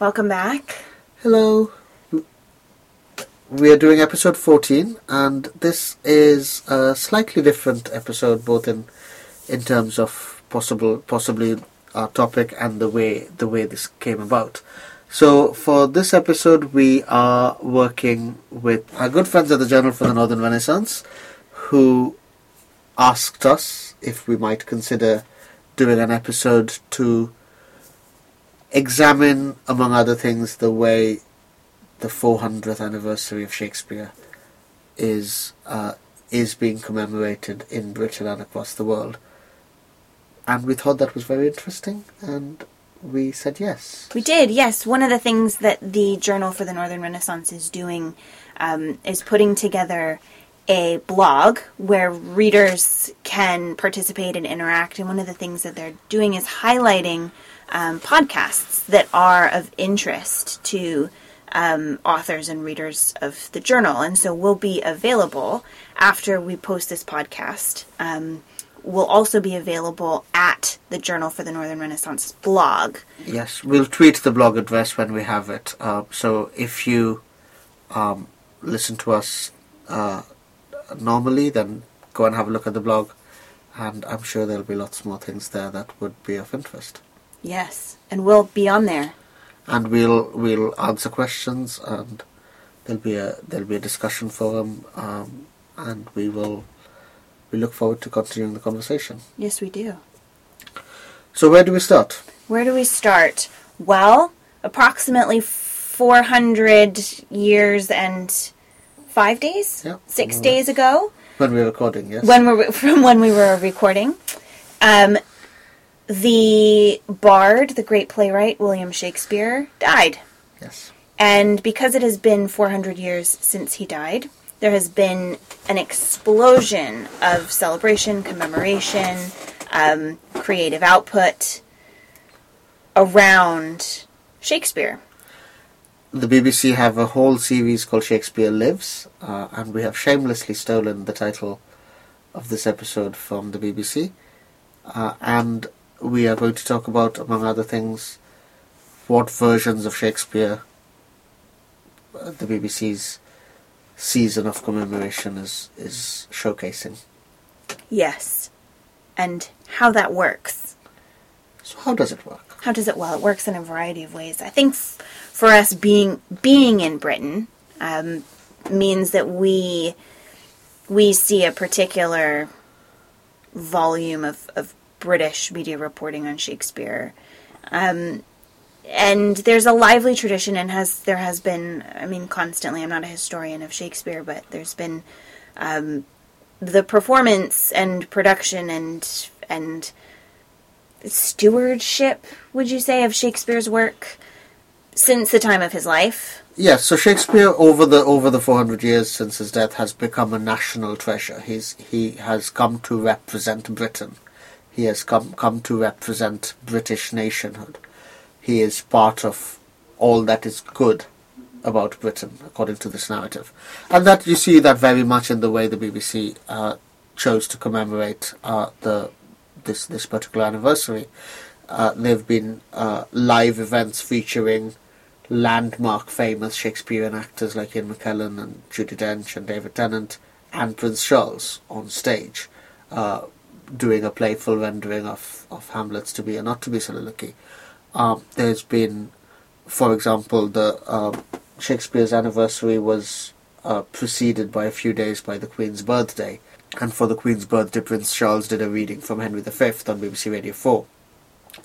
Welcome back. Hello. We are doing episode 14, and this is a slightly different episode, both in in terms of possible, possibly our topic and the way the way this came about. So, for this episode, we are working with our good friends at the Journal for the Northern Renaissance, who asked us if we might consider doing an episode to examine, among other things, the way the 400th anniversary of Shakespeare is uh, is being commemorated in Britain and across the world. And we thought that was very interesting, and we said yes. We did, yes. One of the things that the Journal for the Northern Renaissance is doing um, is putting together a blog where readers can participate and interact. And one of the things that they're doing is highlighting um, podcasts that are of interest to um, authors and readers of the journal. And so will be available after we post this podcast. Um, will also be available at the Journal for the Northern Renaissance blog. Yes, we'll tweet the blog address when we have it. Uh, so if you um, listen to us uh, normally, then go and have a look at the blog, and I'm sure there'll be lots more things there that would be of interest. Yes, and we'll be on there. And we'll we'll answer questions, and there'll be a there'll be a discussion forum, um, and we will we look forward to continuing the conversation. Yes, we do. So where do we start? Where do we start? Well, approximately 400 years and five days, Yeah, six days ago, When we're recording, yes. when we're from when we were recording. Um, the bard, the great playwright William Shakespeare, died. yes. And because it has been 400 years since he died, there has been an explosion of celebration, commemoration, um, creative output around Shakespeare. the BBC have a whole series called Shakespeare Lives, uh, and we have shamelessly stolen the title of this episode from the BBC. Uh, and we are going to talk about, among other things, what versions of Shakespeare the BBC's season of commemoration is, is showcasing. Yes. And how that works. So, how does it work? How does it? Well, it works in a variety of ways. I think f- for us being being in Britain um, means that we we see a particular volume of, of British media reporting on Shakespeare. Um, and there's a lively tradition and has there has been I mean constantly I'm not a historian of Shakespeare but there's been um, the performance and production and and stewardship would you say of Shakespeare's work since the time of his life Yes, so Shakespeare over the over the 400 years since his death has become a national treasure. He's he has come to represent Britain. He has come come to represent British nationhood. He is part of all that is good about Britain, according to this narrative, and that you see that very much in the way the BBC uh, chose to commemorate uh, the this this particular anniversary. Uh, there have been uh, live events featuring landmark famous Shakespearean actors like Ian McKellen and Judi Dench and David Tennant and Prince Charles on stage uh, doing a playful rendering of, of Hamlet's to be or not to be soliloquy. Um, there's been, for example, the um, Shakespeare's anniversary was uh, preceded by a few days by the Queen's birthday, and for the Queen's birthday, Prince Charles did a reading from Henry V on BBC Radio 4.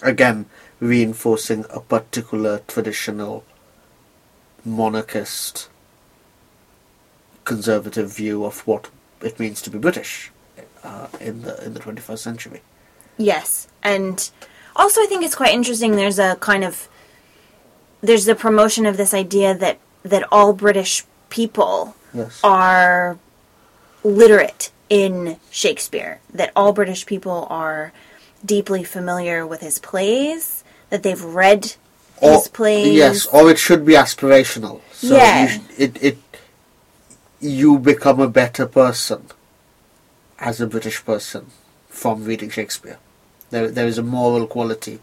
Again, reinforcing a particular traditional monarchist conservative view of what it means to be British uh, in the in the 21st century. Yes, and also I think it's quite interesting. There's a kind of there's the promotion of this idea that that all British people Yes. are literate in Shakespeare, that all British people are deeply familiar with his plays, that they've read or, his plays. Yes, or it should be aspirational. So Yeah. you, it it you become a better person as a British person from reading Shakespeare. There there is a moral quality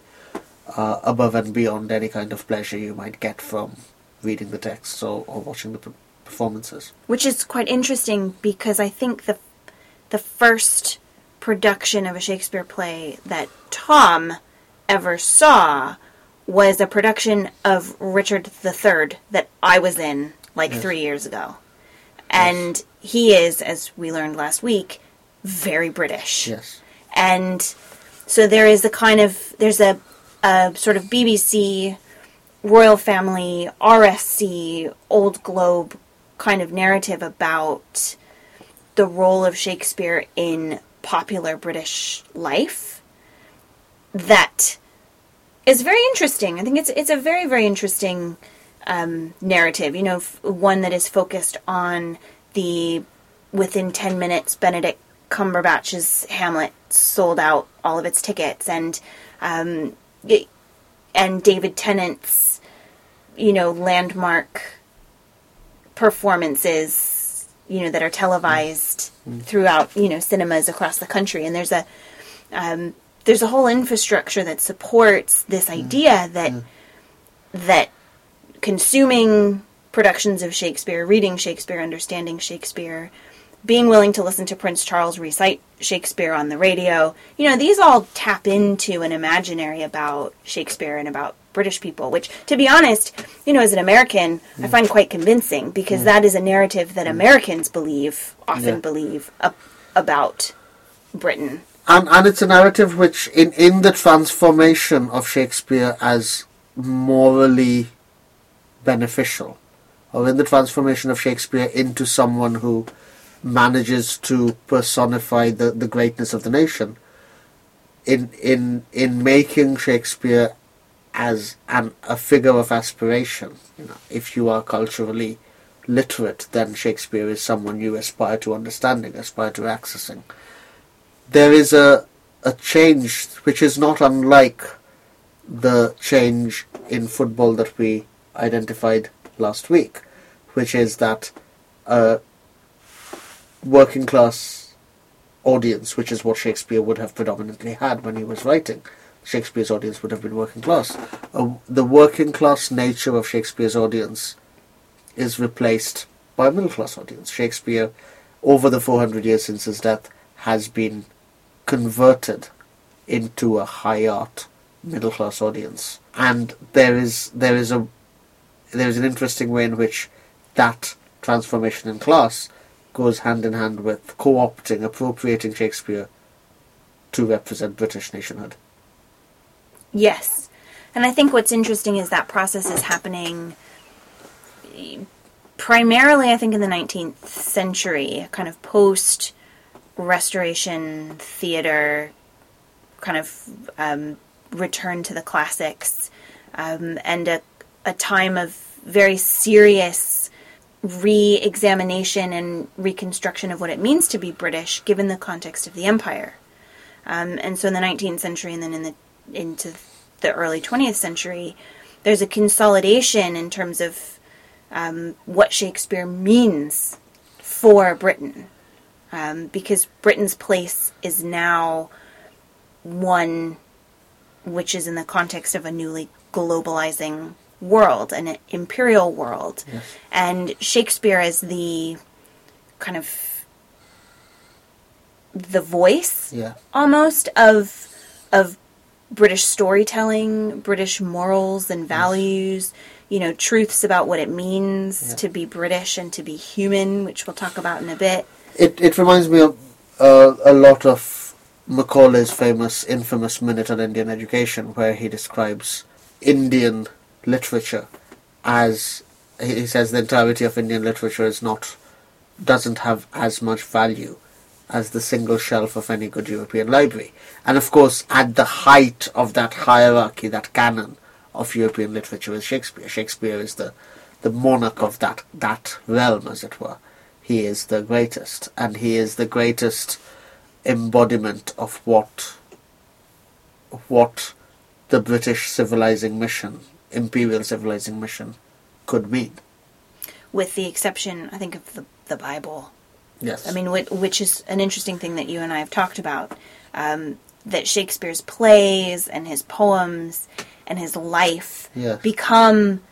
uh, above and beyond any kind of pleasure you might get from reading the texts or, or watching the p- performances. which is quite interesting because I think the the first production of a Shakespeare play that Tom ever saw was a production of Richard III that I was in like Yes. three years ago, and he is, as we learned last week, very British. Yes. and so there is a kind of there's a, a sort of BBC royal family RSC old globe kind of narrative about the role of Shakespeare in popular British life that is very interesting. I think it's it's a very very interesting um, narrative. You know, f- one that is focused on the within ten minutes Benedict Cumberbatch's Hamlet sold out all of its tickets, and um, it, and David Tennant's you know landmark performances you know that are televised throughout you know cinemas across the country. And there's a um, there's a whole infrastructure that supports this idea that that consuming productions of Shakespeare, reading Shakespeare, understanding Shakespeare, being willing to listen to Prince Charles recite Shakespeare on the radio, you know, these all tap into an imaginary about Shakespeare and about British people, which, to be honest, you know, as an American, I find quite convincing because mm. that is a narrative that mm. Americans believe, often Yeah. believe, ab- about Britain. and and it's a narrative which in in the transformation of Shakespeare as morally beneficial or in the transformation of Shakespeare into someone who manages to personify the, the greatness of the nation in in in making Shakespeare as an a figure of aspiration. You know if you are culturally literate then Shakespeare is someone you aspire to understanding aspire to accessing. There is a a change which is not unlike the change in football that we identified last week, which is that a working class audience, which is what Shakespeare would have predominantly had when he was writing, Shakespeare's audience would have been working class. Uh, the working class nature of Shakespeare's audience is replaced by a middle class audience. Shakespeare, over the 400 years since his death, has been converted into a high art middle class audience. And there is there is a there is an interesting way in which that transformation in class goes hand in hand with co opting, appropriating Shakespeare to represent British nationhood. Yes. And I think what's interesting is that process is happening primarily, I think, in the 19th century, kind of post Restoration theater, kind of um, return to the classics, um, and a, a time of very serious re examination and reconstruction of what it means to be British given the context of the empire. Um, and so in the 19th century and then in the into the early 20th century, there's a consolidation in terms of um, what Shakespeare means for Britain. Um, because Britain's place is now one which is in the context of a newly globalizing world, an imperial world. Yes. And Shakespeare is the kind of the voice Yeah. almost of of British storytelling, British morals and values, you know, truths about what it means Yeah. to be British and to be human, which we'll talk about in a bit. It it reminds me of uh, a lot of Macaulay's famous, infamous minute on Indian education, where he describes Indian literature as he says the entirety of Indian literature is not doesn't have as much value as the single shelf of any good European library. And of course, at the height of that hierarchy, that canon of European literature is Shakespeare. Shakespeare is the the monarch of that that realm, as it were. He is the greatest, and he is the greatest embodiment of what what the British civilizing mission, imperial civilizing mission, could mean. With the exception, I think, of the, the Bible. Yes. I mean, whi- which is an interesting thing that you and I have talked about. Um, that Shakespeare's plays and his poems and his life become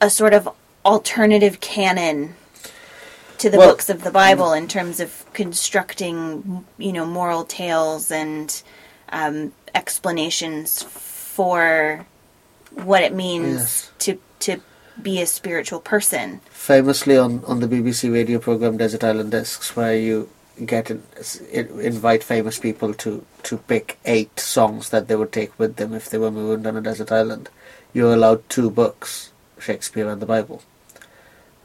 a sort of alternative canon to the Well- books of the Bible in terms of constructing, you know, moral tales and um, explanations for what it means Yes. to to be a spiritual person. famously on, on the BBC radio program Desert Island Discs, where you get in, in- invite famous people to, to pick eight songs that they would take with them if they were marooned on a desert island. You're allowed two books, Shakespeare and the Bible.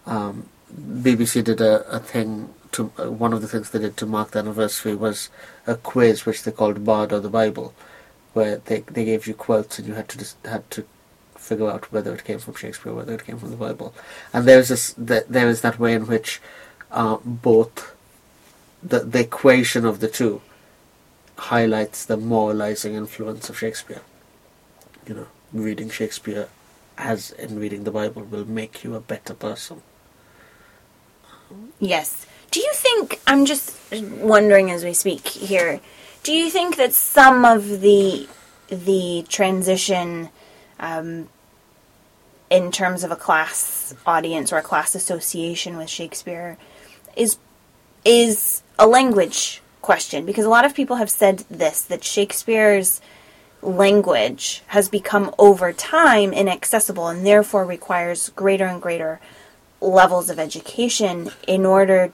Um, BBC did a, a thing to uh, one of the things they did to mark the anniversary was a quiz which they called Bard or the Bible, where they they gave you quotes and you had to just had to figure out whether it came from Shakespeare or whether it came from the Bible. And there is this, th- there is that way in which uh, both the the equation of the two highlights the moralizing influence of Shakespeare. You know, reading Shakespeare as in reading the Bible will make you a better person. Yes. Do you think I'm just wondering as we speak here? Do you think that some of the the transition um, in terms of a class audience or a class association with Shakespeare is is a language question? Because a lot of people have said this that Shakespeare's language has become over time inaccessible and therefore requires greater and greater levels of education in order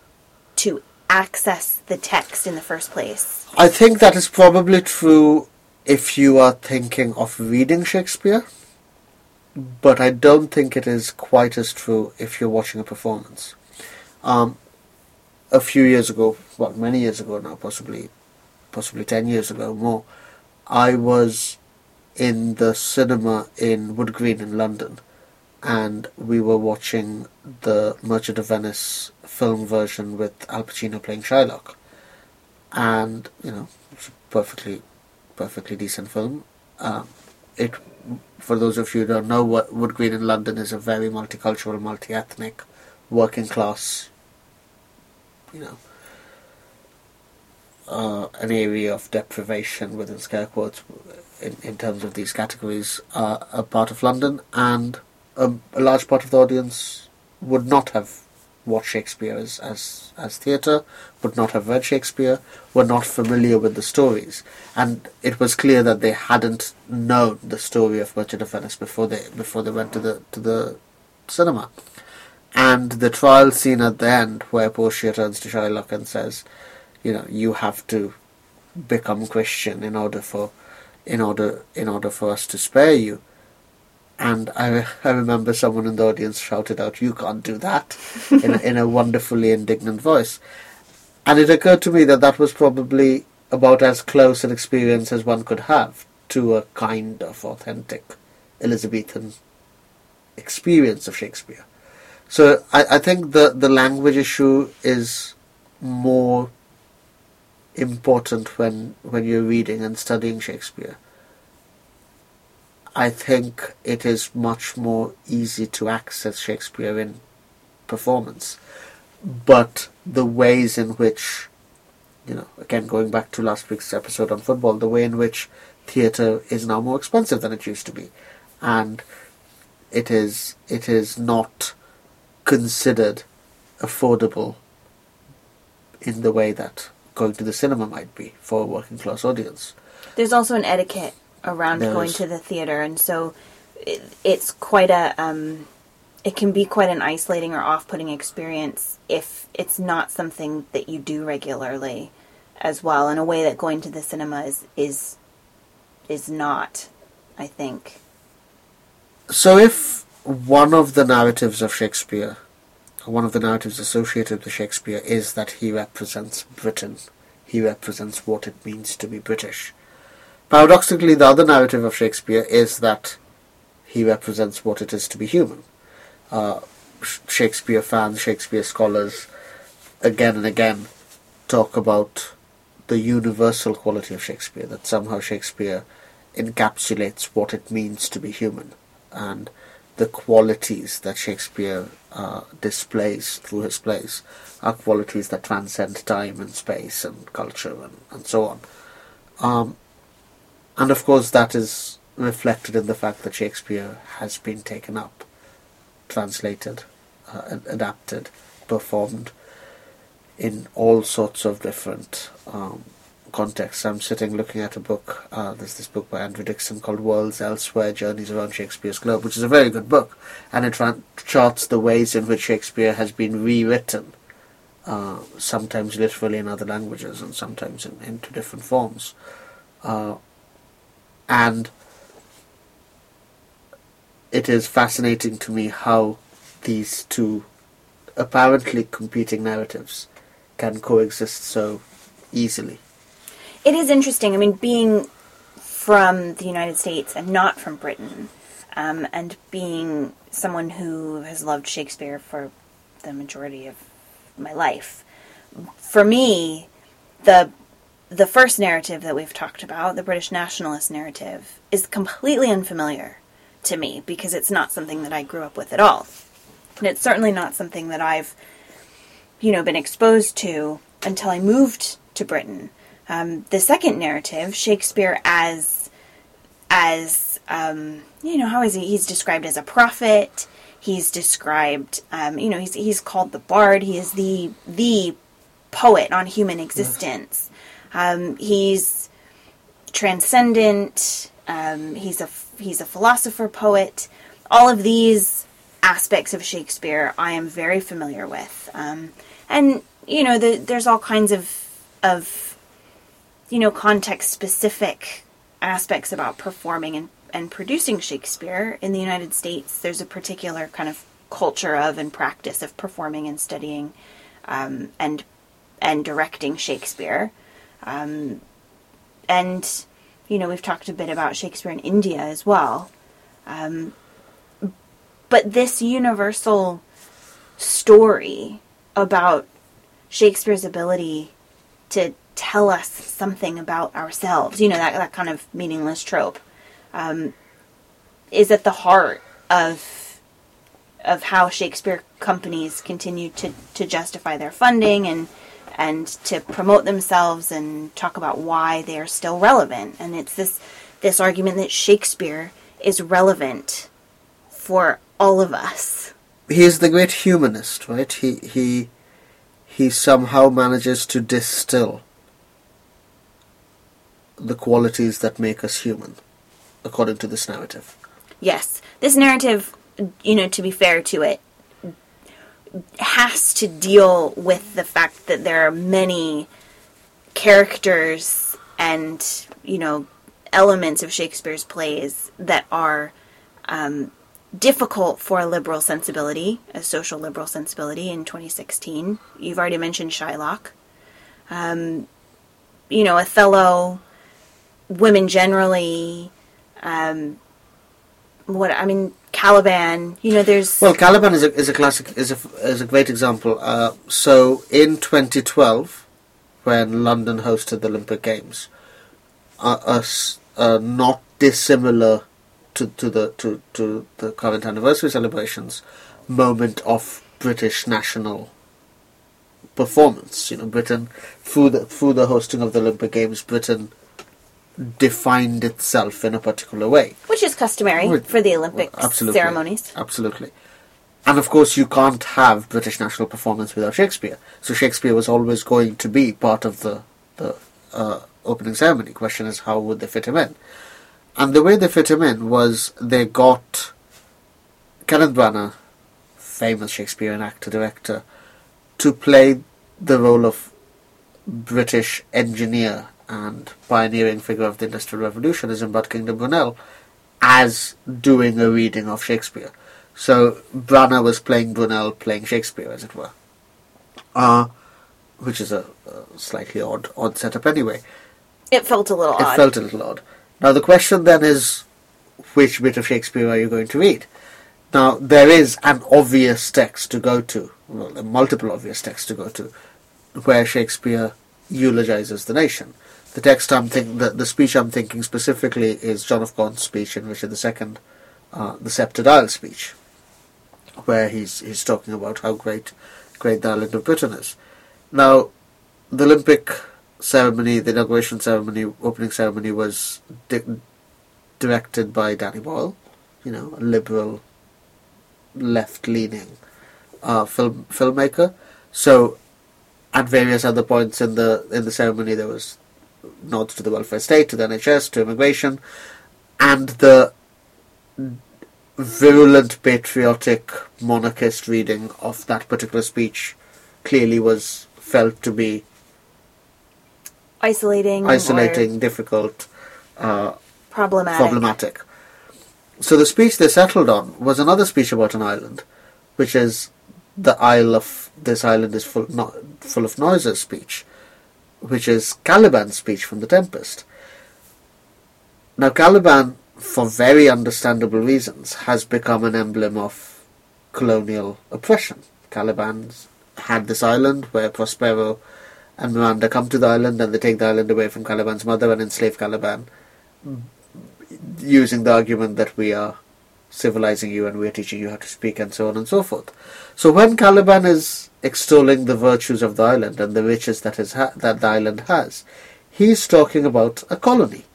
to access the text in the first place. I think that is probably true if you are thinking of reading Shakespeare, but I don't think it is quite as true if you're watching a performance. Um, a few years ago, well, many years ago now, possibly, possibly ten years ago more, I was in the cinema in Wood Green in London, and we were watching the Merchant of Venice film version with Al Pacino playing Shylock and you know it's a perfectly perfectly decent film um, it for those of you who don't know Wood Green in London is a very multicultural multi-ethnic working class you know uh, an area of deprivation within scare quotes in, in terms of these categories uh, a part of London and um, a large part of the audience would not have watched Shakespeare as, as, as theatre, would not have read Shakespeare, were not familiar with the stories. And it was clear that they hadn't known the story of Merchant of Venice before they before they went to the to the cinema. And the trial scene at the end where Portia turns to Shylock and says, you know, you have to become Christian in order for in order in order for us to spare you. And I, I remember someone in the audience shouted out, "You can't do that!" in a, in a wonderfully indignant voice. And it occurred to me that that was probably about as close an experience as one could have to a kind of authentic Elizabethan experience of Shakespeare. So I, I think the, the language issue is more important when when you're reading and studying Shakespeare. I think it is much more easy to access Shakespeare in performance. But the ways in which, you know, again going back to last week's episode on football, the way in which theatre is now more expensive than it used to be. And it is it is not considered affordable in the way that going to the cinema might be for a working class audience. There's also an etiquette around There going to the theater, and so it, it's quite a. Um, it can be quite an isolating or off-putting experience if it's not something that you do regularly, as well. In a way that going to the cinema is is is not. I think. So if one of the narratives of Shakespeare, or one of the narratives associated with Shakespeare is that he represents Britain, he represents what it means to be British. Paradoxically, the other narrative of Shakespeare is that he represents what it is to be human. Uh, Shakespeare fans, Shakespeare scholars, again and again talk about the universal quality of Shakespeare, that somehow Shakespeare encapsulates what it means to be human and the qualities that Shakespeare uh, displays through his plays are qualities that transcend time and space and culture and, and so on. Um, and of course, that is reflected in the fact that Shakespeare has been taken up, translated, uh, adapted, performed in all sorts of different um, contexts. I'm sitting looking at a book. Uh, there's this book by Andrew Dixon called Worlds Elsewhere Journeys Around Shakespeare's Globe, which is a very good book. And it charts the ways in which Shakespeare has been rewritten, uh, sometimes literally in other languages and sometimes in, into different forms. Uh, and it is fascinating to me how these two apparently competing narratives can coexist so easily. It is interesting. I mean, being from the United States and not from Britain, um, and being someone who has loved Shakespeare for the majority of my life, for me, the the first narrative that we've talked about, the British nationalist narrative, is completely unfamiliar to me because it's not something that I grew up with at all. And it's certainly not something that I've, you know, been exposed to until I moved to Britain. Um, the second narrative, Shakespeare as, as um, you know, how is he? He's described as a prophet. He's described, um, you know, he's he's called the bard. He is the the poet on human existence. Um, he's transcendent. Um, he's a he's a philosopher poet. All of these aspects of Shakespeare I am very familiar with, um, and you know the, there's all kinds of of you know context specific aspects about performing and, and producing Shakespeare in the United States. There's a particular kind of culture of and practice of performing and studying um, and and directing Shakespeare. Um, and you know we've talked a bit about Shakespeare in India as well. Um, but this universal story about Shakespeare's ability to tell us something about ourselves, you know, that, that kind of meaningless trope, um, is at the heart of of how Shakespeare companies continue to, to justify their funding and and to promote themselves and talk about why they are still relevant. And it's this this argument that Shakespeare is relevant for all of us. He is the great humanist, right? He he he somehow manages to distill the qualities that make us human, according to this narrative. Yes, this narrative, you know, to be fair to it, has to deal with the fact that there are many characters and, you know, elements of Shakespeare's plays that are um, difficult for a liberal sensibility, a social liberal sensibility in 2016. You've already mentioned Shylock. Um, you know, Othello, women generally, um, what I mean, Caliban. You know, there's Well, Caliban is a is a classic is a is a great example. Uh, so in 2012, when London hosted the Olympic Games, uh, uh, not dissimilar to, to the to, to the current anniversary celebrations, moment of British national performance. You know, Britain through the through the hosting of the Olympic Games, Britain defined itself in a particular way. which is customary for the Olympic Absolutely. ceremonies. Absolutely. And of course, you can't have British national performance without Shakespeare. So Shakespeare was always going to be part of the the uh, opening ceremony. Question is, how would they fit him in? And the way they fit him in was they got Kenneth Branagh, famous Shakespearean actor director, to play the role of British engineer and pioneering figure of the Industrial Revolution Isambard Kingdom Brunel, as doing a reading of Shakespeare. So Branagh was playing Brunel, playing Shakespeare, as it were. Uh, which is a, a slightly odd, odd setup anyway. It felt a little It odd. felt a little odd. Now the question then is, which bit of Shakespeare are you going to read? Now, there is an obvious text to go to, well, multiple obvious texts to go to, where Shakespeare eulogizes the nation. The text I'm thinking, the, the speech I'm thinking specifically is John of Gaunt's speech in Richard II, uh, the Sceptred speech, where he's he's talking about how great great the island of Britain is. Now, the Olympic ceremony, the inauguration ceremony, opening ceremony was di- directed by Danny Boyle, you know, a liberal, left-leaning uh, film filmmaker. So, at various other points in the in the ceremony, there was nods to the welfare state, to the NHS, to immigration, and the virulent patriotic monarchist reading of that particular speech clearly was felt to be Isolating. isolating, difficult, uh, problematic. problematic. So the speech they settled on was another speech about an island, which is the Isle of this island is full no, full of noises speech, which is Caliban's speech from The Tempest. Now Caliban, for very understandable reasons, has become an emblem of colonial oppression. Caliban's had this island where Prospero and Miranda come to the island and they take the island away from Caliban's mother and enslave Caliban, using the argument that we are civilizing you and we are teaching you how to speak and so on and so forth. So when Caliban is extolling the virtues of the island and the riches that, is ha- that the island has, he's talking about a colony.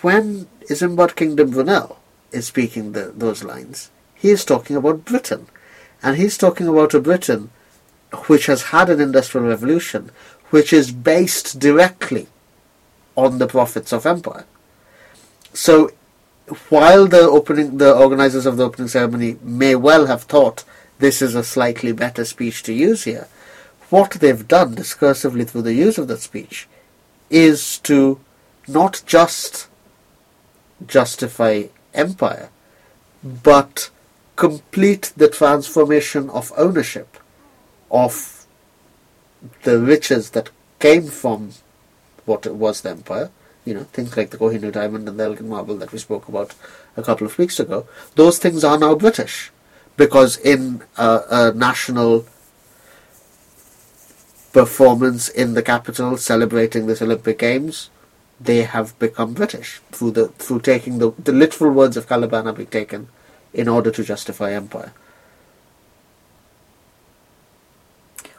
When Isambard Kingdom Brunel is speaking the, those lines, he is talking about Britain. And he's talking about a Britain which has had an industrial revolution, which is based directly on the profits of empire. So, while the opening, the organizers of the opening ceremony may well have thought this is a slightly better speech to use here, what they've done discursively through the use of that speech is to not just justify empire, but complete the transformation of ownership of the riches that came from what was the empire, you know, things like the Kohinoor diamond and the Elgin marble that we spoke about a couple of weeks ago, those things are now British. Because in a, a national performance in the capital celebrating this Olympic Games, they have become British through the through taking the the literal words of Caliban are being taken in order to justify empire.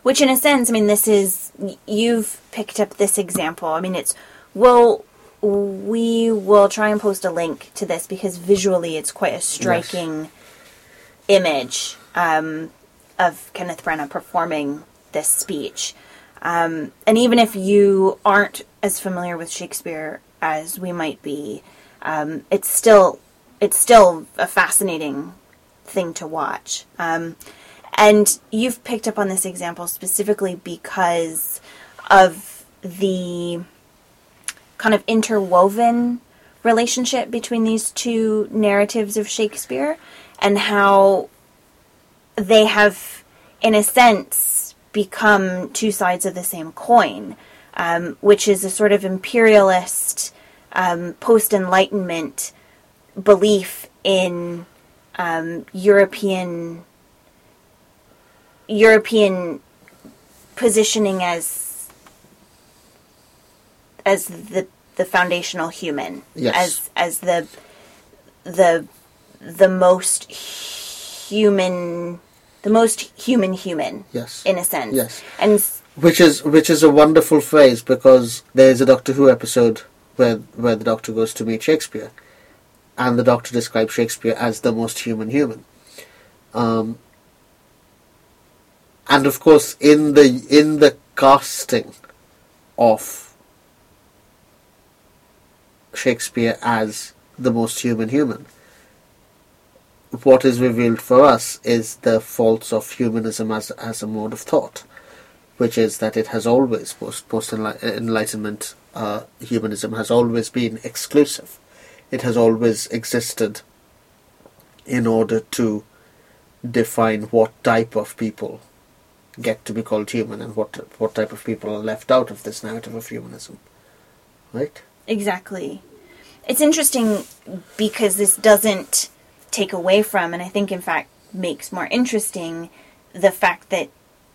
Which, in a sense, I mean, this is you've picked up this example. I mean, it's well, we will try and post a link to this because visually, it's quite a striking image um, of Kenneth Branagh performing this speech. Um, and even if you aren't as familiar with Shakespeare as we might be, um, it's still it's still a fascinating thing to watch. Um, and you've picked up on this example specifically because of the kind of interwoven relationship between these two narratives of Shakespeare and how they have, in a sense, become two sides of the same coin, um, which is a sort of imperialist, um, post Enlightenment belief in um, European European positioning as as the the foundational human Yes. as as the the the most human the most human human Yes. in a sense Yes. and Which is which is a wonderful phrase because there is a Doctor Who episode where where the Doctor goes to meet Shakespeare, and the Doctor describes Shakespeare as the most human human. Um, and of course, in the in the casting of Shakespeare as the most human human, what is revealed for us is the faults of humanism as as a mode of thought which is that it has always post post enlightenment uh, humanism has always been exclusive. It has always existed in order to define what type of people get to be called human and what what type of people are left out of this narrative of humanism. Right? Exactly. it's interesting because this doesn't take away from, and I think in fact makes more interesting the fact that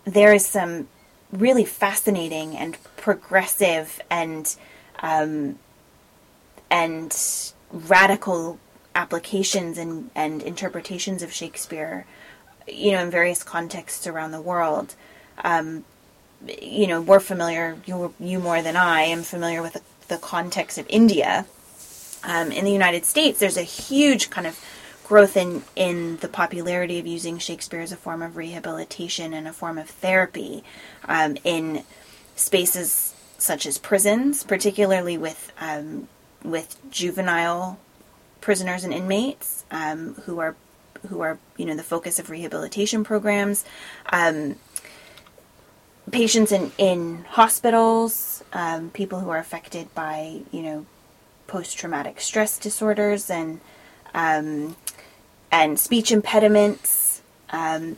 there is some really fascinating and progressive and um, and radical applications and, and interpretations of Shakespeare, you know, in various contexts around the world. Um, you know, we're familiar, you, you more than I am familiar with the, the context of India. Um, in the United States, there's a huge kind of growth in, in the popularity of using Shakespeare as a form of rehabilitation and a form of therapy um, in spaces such as prisons, particularly with um, with juvenile prisoners and inmates um, who are who are you know the focus of rehabilitation programs. Um, patients in in hospitals, um, people who are affected by you know post traumatic stress disorders and um, and speech impediments. Um,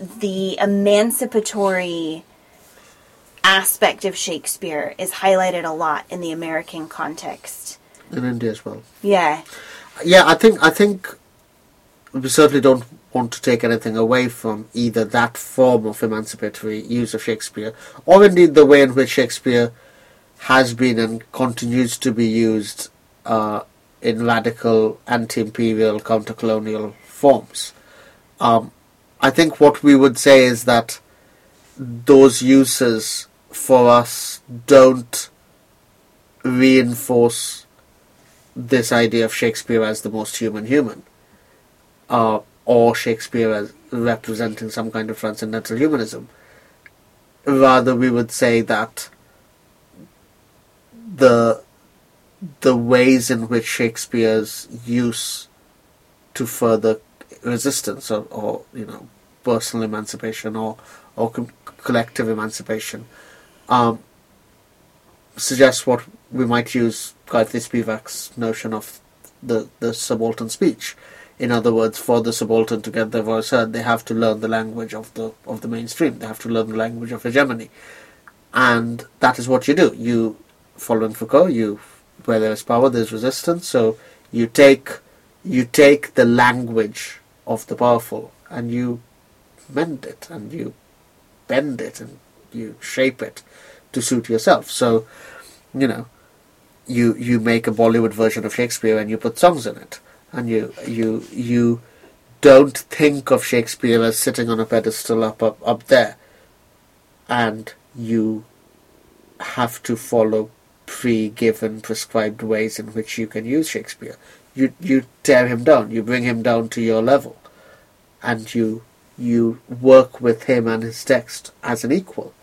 the emancipatory aspect of Shakespeare is highlighted a lot in the American context. In India as well. Yeah. Yeah, I think I think we certainly don't want to take anything away from either that form of emancipatory use of Shakespeare, or indeed the way in which Shakespeare has been and continues to be used uh, in radical anti-imperial counter-colonial forms. Um, I think what we would say is that those uses for us don't reinforce this idea of Shakespeare as the most human human, uh, or Shakespeare as representing some kind of transcendental humanism. Rather, we would say that the the ways in which Shakespeare's use to further resistance or, or you know personal emancipation or or co- collective emancipation um, suggests what we might use Gayatri Spivak's notion of the, the subaltern speech. In other words, for the subaltern to get their voice heard, they have to learn the language of the of the mainstream. They have to learn the language of hegemony, and that is what you do. You, following Foucault, you where there is power, there is resistance. So you take you take the language of the powerful and you mend it and you bend it and you shape it to suit yourself. So, you know, you you make a Bollywood version of Shakespeare and you put songs in it, and you you you don't think of Shakespeare as sitting on a pedestal up up up there, and you have to follow pre-given prescribed ways in which you can use Shakespeare. You you tear him down, you bring him down to your level, and you you work with him and his text as an equal.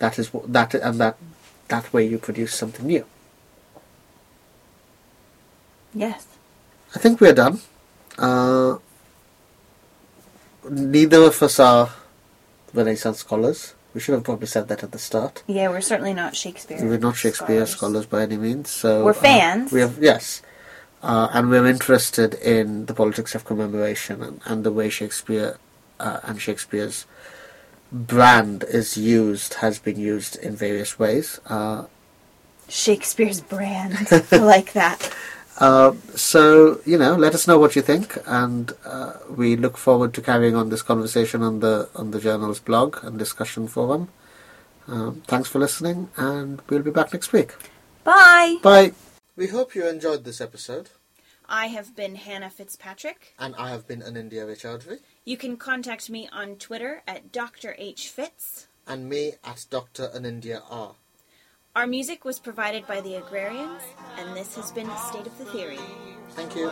That is what that and that that way you produce something new. Yes. I think we're done. Uh, neither of us are Renaissance scholars. We should have probably said that at the start. Yeah, we're certainly not Shakespeare. We're not Shakespeare scholars, by any means. So We're uh, fans. we have yes, uh, and we're interested in the politics of commemoration and, and the way Shakespeare uh, and Shakespeare's brand is used has been used in various ways. Uh, Shakespeare's brand. I like that. Uh, so you know, let us know what you think, and uh, we look forward to carrying on this conversation on the on the journal's blog and discussion forum. Um, thanks for listening, and we'll be back next week. Bye. Bye. We hope you enjoyed this episode, I have been Hannah Fitzpatrick. and I have been Anindya Raychaudhuri, You can contact me on Twitter at Dr. H. Fitz. and me at Dr. Anindya R. Our music was provided by the Agrarians, and this has been State of the Theory. Thank you.